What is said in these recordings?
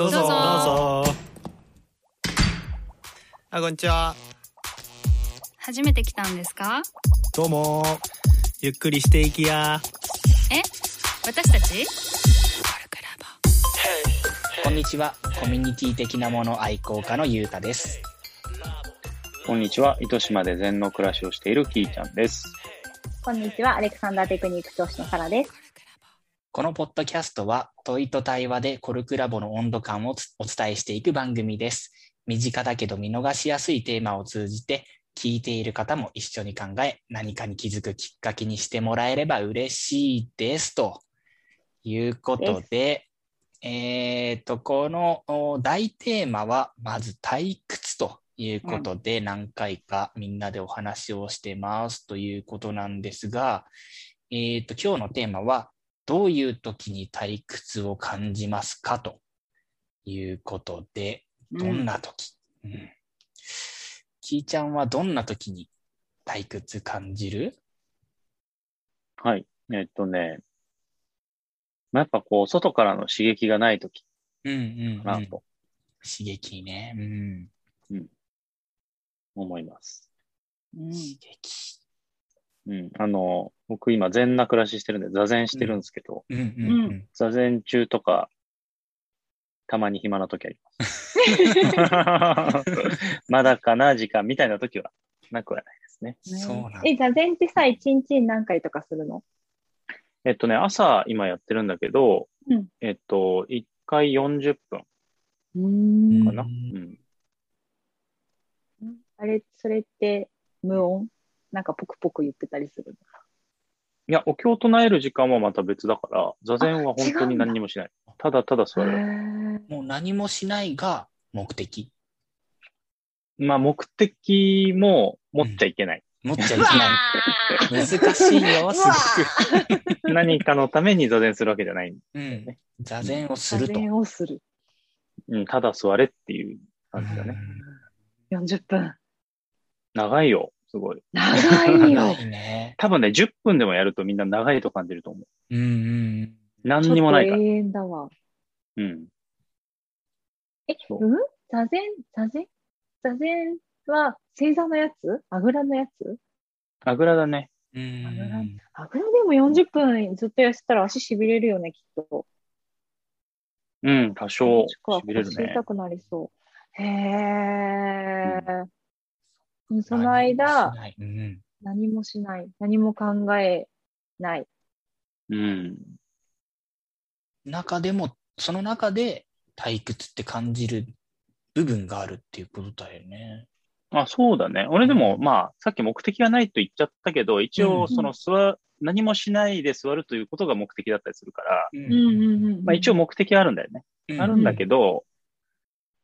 どうぞ。どうぞ。どうぞ。あこんにちは。初めて来たんですか？どうも。ゆっくりしていきや。え？私たち？こんにちは。コミュニティ的なもの愛好家のゆうたです。こんにちは。糸島で禅の暮らしをしているキーちゃんです。こんにちは、アレクサンダーテクニック教師のサラです。このポッドキャストは問いと対話でコルクラボの温度感をつお伝えしていく番組です。身近だけど見逃しやすいテーマを通じて聞いている方も一緒に考え何かに気づくきっかけにしてもらえれば嬉しいです。ということで、えっ、と、このお大テーマはまず退屈ということで何回かみんなでお話をしてますということなんですが、えっ、と、今日のテーマはどういう時に退屈を感じますかということで、どんな時、うんきーちゃんはどんな時に退屈感じる？はい。えっとね、まあ、やっぱこう、外からの刺激がないときうんうん、うん。かなと刺激ね。うん。思います。うん刺激。うん。あの、僕今禅な暮らししてるんで、座禅してるんですけど、うんうんうん。座禅中とか、たまに暇な時あります。まだかな、時間みたいな時はなくはないですね。そうなんだえ、座禅ってさ、一日に何回とかするの？えっとね、朝今やってるんだけど、うんえっと、1回40分うんかな？ううんん。あれ、それって無音？なんかポクポク言ってたりするいや、お経を唱える時間はまた別だから、座禅は本当に何にもしない。ただただ座のる。もう何もしないが目的？まあ、目的も持っちゃいけない。持っちゃいけない。難しいよ、すごく。何かのために座禅するわけじゃない。うん。座禅をす座ると。禅をする。うん、ただ座れっていう感じだね。40分。長いよ、すごい。長いよ ね。多分ね、10分でもやるとみんな長いと感じると思う。うんうん。何にもないから。ちょっと永遠だわ。うん。え、そううん？座禅？座禅？座禅は正座のやつ？あぐらのやつ？あぐらだね。うんあぐらあぐらでも40分ずっとやってたら足痺れるよね、きっと。うん、多少しか痺れるね腰痛。くなりそう。へえ。その間、何もしないうん何もしない。何も考えない。うん。中でも、その中で退屈って感じる部分があるっていうことだよね。あ、そうだね。俺でも、まあ、さっき目的がないと言っちゃったけど、一応、うんその座、何もしないで座るということが目的だったりするから、ううんうんうん。まあ一応目的はあるんだよね。あるんだけど、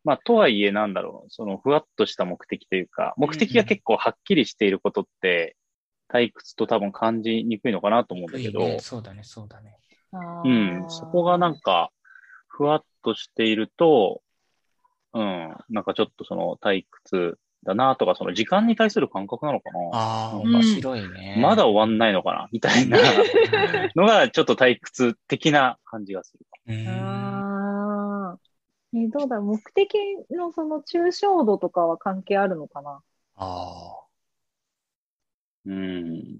まあ、とはいえなんだろう、そのふわっとした目的というか、目的が結構はっきりしていることって、退屈と多分感じにくいのかなと思うんだけど、ね。そうだね、そうだね。あうーん、そこがなんか、ふわっとしていると、うん、なんかちょっとその退屈だなとか、その時間に対する感覚なのかな。ああ、うん。面白いね。まだ終わんないのかなみたいなのが、ちょっと退屈的な感じがする。うんえ、どうだろう、目的のその抽象度とかは関係あるのかな？あうん。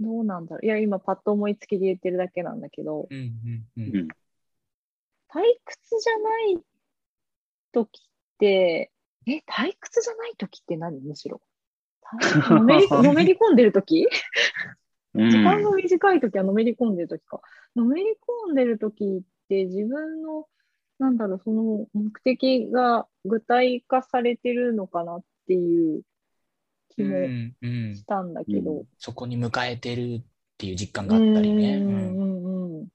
どうなんだろう？いや、今パッと思いつきで言ってるだけなんだけどあ。、うんうんう。うんん。退屈じゃない時って、え、退屈じゃない時って何？むしろ。退のめり のめり込んでる時？うん時間が短い時はのめり込んでる時か。のめり込んでる時って自分の、なんだろう、その目的が具体化されてるのかなっていう気もうんうんしたんだけど。そこに迎えてるっていう実感があったりね。うんうんうんうん。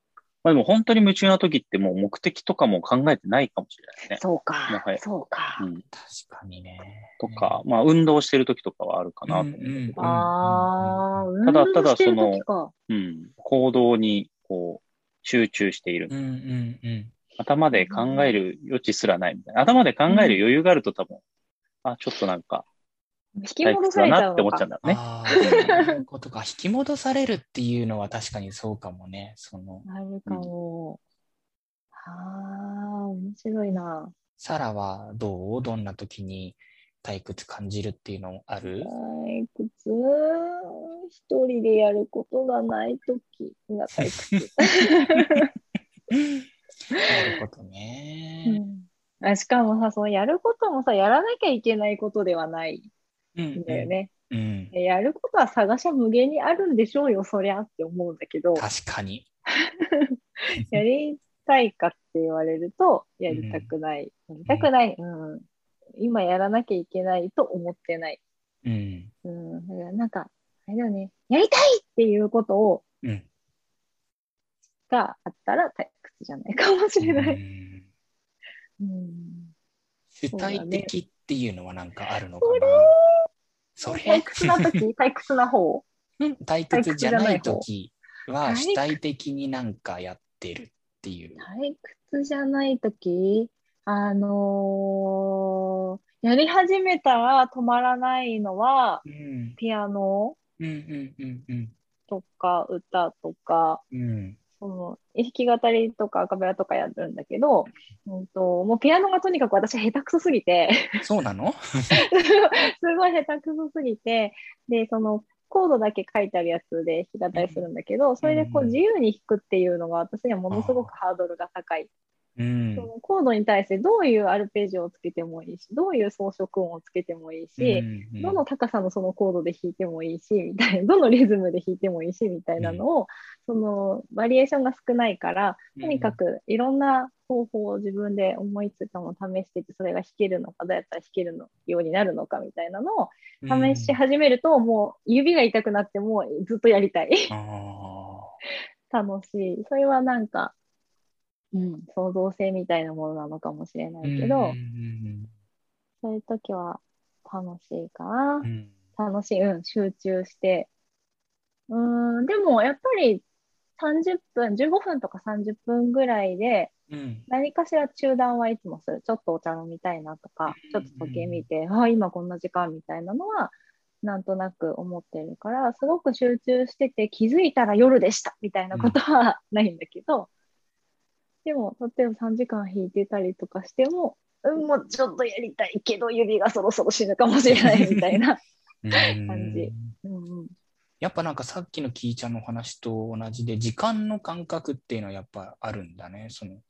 まあでも本当に夢中な時ってもう目的とかも考えてないかもしれないね。そうもかそうか。うん。確かにね。とか、まあ運動してる時とかはあるかなと思うけど、うんうんああ、ただただその。うん。行動にこう集中している。うんうんうん。頭で考える余地すらないみたいな。頭で考える余裕があると多分、あ、ちょっとなんか引き退戻されなって。思っちゃうんだろうね。ああ、そういうことか。引き戻されるっていうのは確かにそうかもね。その、なるかも。ああ、面白いな。サラはどう？どんな時に退屈感じるっていうのある？退屈？一人でやることがないときが退屈。なるほどね。うんあしかもさ、そのやることもさ、やらなきゃいけないことではないうんんだよね。うん。やることは探しゃ無限にあるんでしょうよ、そりゃって思うんだけど、確かに。やりたいかって言われると、やりたくない。やりたくない。うん。今やらなきゃいけないと思ってない。うん。うん。だからなんか、あれだよね、やりたいっていうことを、うん。があったらじゃないかもしれない。うんうん。主体的っていうのはなんかあるのかな？それ？退屈な時？退屈な方？うん退屈じゃない時は主体的になんかやってるっていう。退屈じゃない時？あのーやり始めたら止まらないのは、うん。ピアノ？うんうんうんうん。とか歌とか、うん。その弾き語りとかアカペラとかやるんだけど、うんと、もうピアノがとにかく私下手くそすぎて、そうなの？すごい下手くそすぎて、で、そのコードだけ書いてあるやつで弾き語りするんだけど、それでこううん。自由に弾くっていうのが私にはものすごくハードルが高い。うん。そのコードに対してどういうアルペジオをつけてもいいし、どういう装飾音をつけてもいいし、どの高さのそのコードで弾いてもいいし、みたいな、どのリズムで弾いてもいいし、みたいなのを、そのバリエーションが少ないから、とにかくいろんな方法を自分で思いついたのを試してて、それが弾けるのか、どうやったら弾けるのようになるのかみたいなのを試し始めると、もう指が痛くなってもずっとやりたい。あ 楽しい。それはなんか、うん、創造性みたいなものなのかもしれないけど、うんうんそういう時は楽しいかなう。ん楽しい、うん、集中して。うーん、でもやっぱり30分、15分とか30分ぐらいで、うん何かしら中断はいつもする。ちょっとお茶飲みたいなとか、ちょっと時計見て、ああ、今こんな時間みたいなのは、なんとなく思ってるから、すごく集中してて気づいたら夜でしたみたいなことはないんだけど、でも、例えば3時間弾いてたりとかしても、うん、もうちょっとやりたいけど、指がそろそろ死ぬかもしれないみたいな。うん感じうんうん、やっぱなんかさっきのキーちゃんの話と同じで時間の感覚っていうのはやっぱあるんだね。その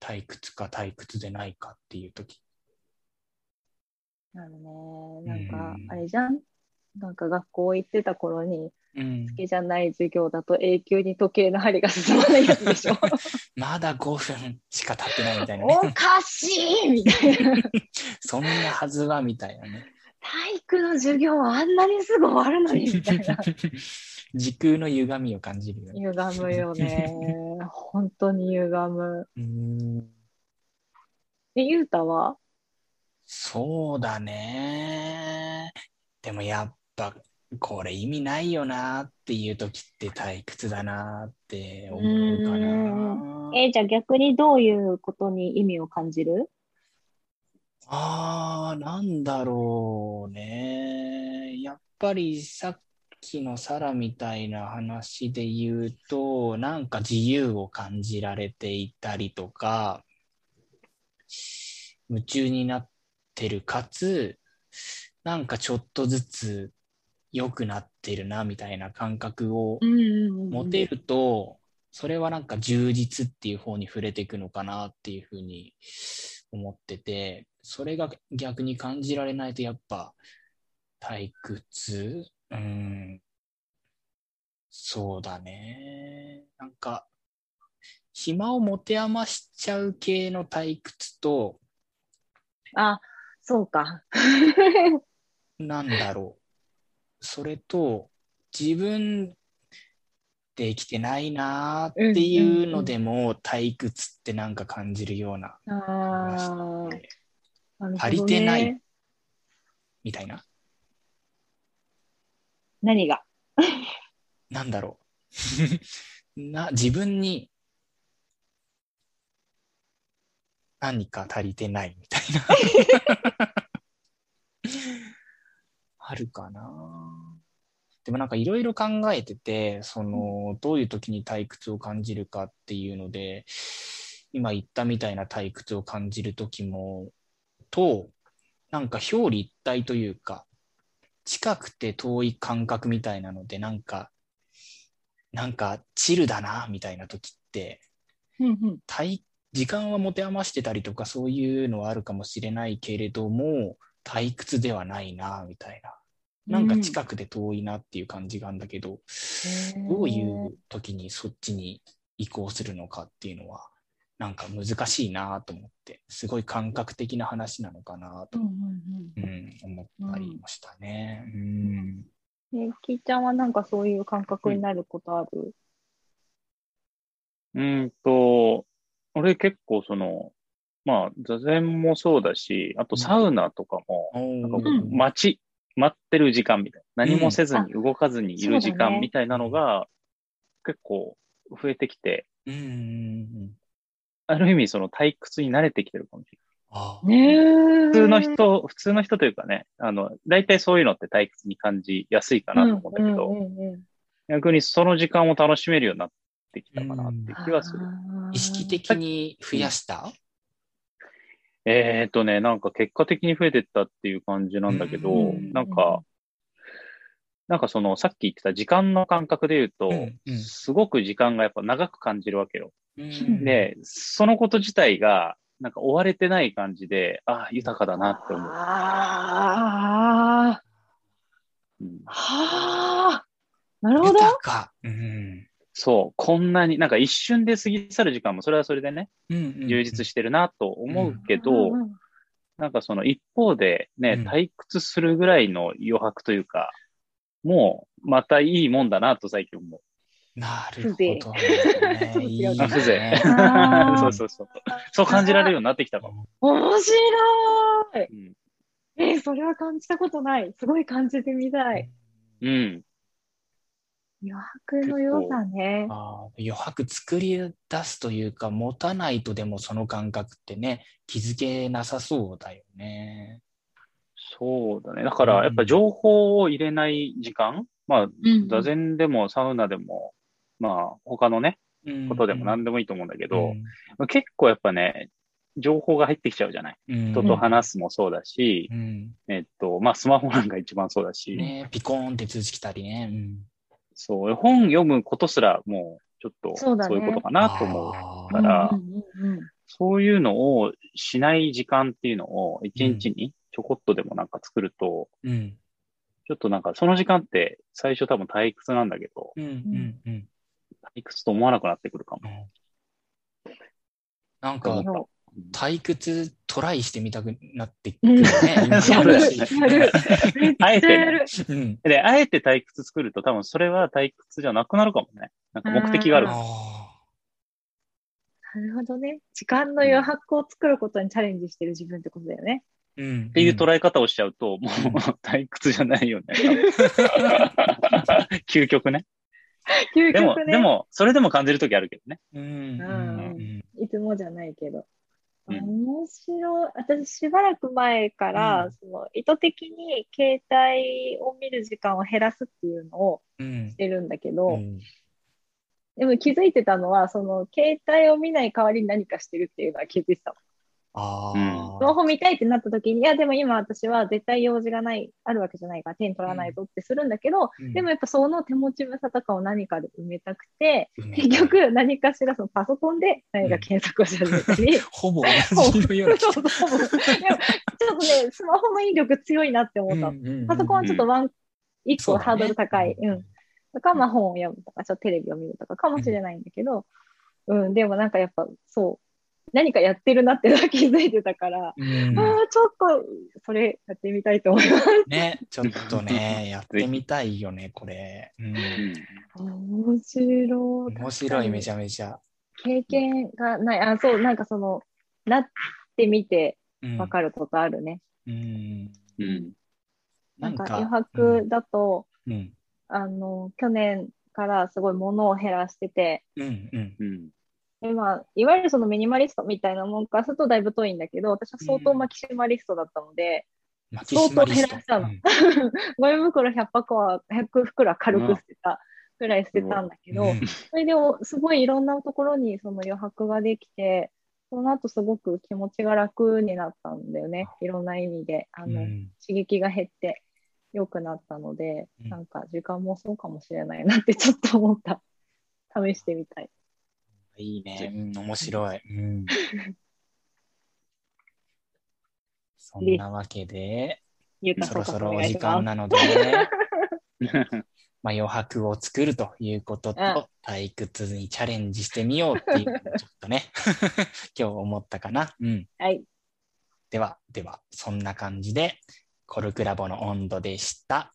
退屈か退屈でないかっていう時。なるね。なんかう、んあれじゃん？なんか学校行ってた頃に、うん好きじゃない授業だと永久に時計の針が進まないやつでしょ。まだ5分しか経ってないみたいなね。おかしいみたいな。そんなはずはみたいなね。体育の授業はあんなにすぐ終わるのにみたいな。時空の歪みを感じるよね。歪むよね。本当に歪む。うんえ、ゆうたは？そうだね。でもやっぱこれ意味ないよなっていう時って退屈だなって思うかな。え、じゃあ逆にどういうことに意味を感じる？ああ、なんだろうね。やっぱりさっきのサラみたいな話で言うと、なんか自由を感じられていたりとか、夢中になってるかつ、なんかちょっとずつ良くなってるなみたいな感覚をん持てると、それはなんか充実っていう方に触れていくのかなっていうふうに思ってて、それが逆に感じられないとやっぱ退屈？うん。そうだね。なんか、暇を持て余しちゃう系の退屈と、あ、そうか。なんだろう。それと、自分できてないなーっていうのでも、退屈ってなんか感じるような足りてない。みたいな。何が？なんだろう。な、自分に何か足りてないみたいな。あるかな。でもなんかいろいろ考えてて、その、どういう時に退屈を感じるかっていうので、今言ったみたいな退屈を感じるときも、と、なんか表裏一体というか、近くて遠い感覚みたいなので、なんか、なんかチルだな、みたいな時って、うんうん退時間は持て余してたりとかそういうのはあるかもしれないけれども、退屈ではないな、みたいな。なんか近くで遠いなっていう感じがあるんだけど、どういう時にそっちに移行するのかっていうのは、なんか難しいなと思って、すごい感覚的な話なのかなと、うんうんうん、思ったりもしたね。うん。うん。ね、きーちゃんはなんかそういう感覚になることある、うーんと、俺結構その、まあ、座禅もそうだし、あとサウナとかも、なんかもううん待ち、待ってる時間みたいな。何もせずに動かずにいる時間みたいなのが、結構増えてきて、うんうんうん。ある意味その退屈に慣れてきてるかもしれ。ない。普通の人、普通の人というかね、あの、大体そういうのって退屈に感じやすいかなと思うんだけど、うんうんうんうん逆にその時間を楽しめるようになってきたかなって気はする。意識的に増やした？えーとね、なんか結果的に増えてったっていう感じなんだけどうん、なんか、なんかそのさっき言ってた時間の感覚で言うとうんうん、すごく時間がやっぱ長く感じるわけよ。うんで、そのこと自体が、なんか追われてない感じで、ああ、豊かだなって思う。ああ、うんはあ、なるほど。豊か。うんそう、こんなに、なんか一瞬で過ぎ去る時間もそれはそれでね、うん充実してるなと思うけど、うんうんなんかその一方でね、うん退屈するぐらいの余白というか、もうまたいいもんだなと最近思う。なるほど風ね。風情 そうそうそう。そう感じられるようになってきたかも。面白い。うん。えーそれは感じたことない。すごい感じてみたい。うん。余白の良さね。あー余白作り出すというか、持たないとでもその感覚ってね、気づけなさそうだよね。そうだね。だからやっぱ情報を入れない時間、まあ、うん座禅でもサウナでも、まあ、他のね、ことでも何でもいいと思うんだけど、結構やっぱね、情報が入ってきちゃうじゃない。うん人と話すもそうだし、うんえっと、まあ、スマホなんか一番そうだし、ね、ピコーンって通知来たりね。うんそう、本読むことすらもう、ちょっと、そういうことかなと思う。からそういうのをしない時間っていうのを、一日にちょこっとでもなんか作ると、うんちょっとなんかその時間って最初多分退屈なんだけど、うんうんうん退屈と思わなくなってくるかも。なんかそ退屈トライしてみたくなってくるうんね。あえてね。うんで、あえて退屈作ると多分それは退屈じゃなくなるかもね。なんか目的がある。あなるほどね。時間の余白を作ることにチャレンジしてる自分ってことだよね。ーうんっていう捉え方をしちゃうと、もう退屈じゃないよね。究極ね。究でも、極ね。でも、それでも感じるときあるけどね。うんうんうんいつもじゃないけど。うん面白い。私、しばらく前から、うんその意図的に携帯を見る時間を減らすっていうのをうんしてるんだけど、うんでも気づいてたのは、その携帯を見ない代わりに何かしてるっていうのは気づいてたの。あうん。スマホ見たいってなった時に、いや、でも今私は絶対用事がない、あるわけじゃないから手に取らないぞってするんだけど、うん。でもやっぱその手持ち無沙汰感を何かで埋めたくて、うん。結局何かしらそのパソコンで何か検索をし始めたり、ほぼ同じのような気 そうそうそう。でもちょっとね、スマホの引力強いなって思った。の。パソコンはちょっとワン、一個ハードル高い。うん。とか、まあ本を読むとか、ちょっとテレビを見るとかかもしれないんだけど、うん、でもなんかやっぱそう、何かやってるなって気づいてたから、うんああ、ちょっと、それやってみたいと思います。ね、ちょっとね、やってみたいよね、これ。うん面白い。面白い、めちゃ。ゃめちゃ。経験がない。あ、そう、なんかその、なってみてうんわかることあるね。うん。うん。なんか余白だと、うん。あの、去年からすごい物を減らしてて、うん。うん。うん。で、まあ、いわゆるそのミニマリストみたいなもんからするとだいぶ遠いんだけど、私は相当マキシマリストだったので、マキシマリスト相当減らしたのうんゴミ袋100箱は、100袋は軽く捨てたぐらい捨てたんだけど、うんそれでおすごいいろんなところにその余白ができて、その後すごく気持ちが楽になったんだよね。いろんな意味で。あの、うん刺激が減って良くなったので、うんなんか時間もそうかもしれないなってちょっと思った。試してみたい。いいね。うん、面白い。うん。そんなわけで、そろそおろお時間なので、まあ、余白を作るということと、うん退屈にチャレンジしてみようっていうのをちょっとね、今日思ったかな。うん。はい。では、では、そんな感じで、コルクラボの温度でした。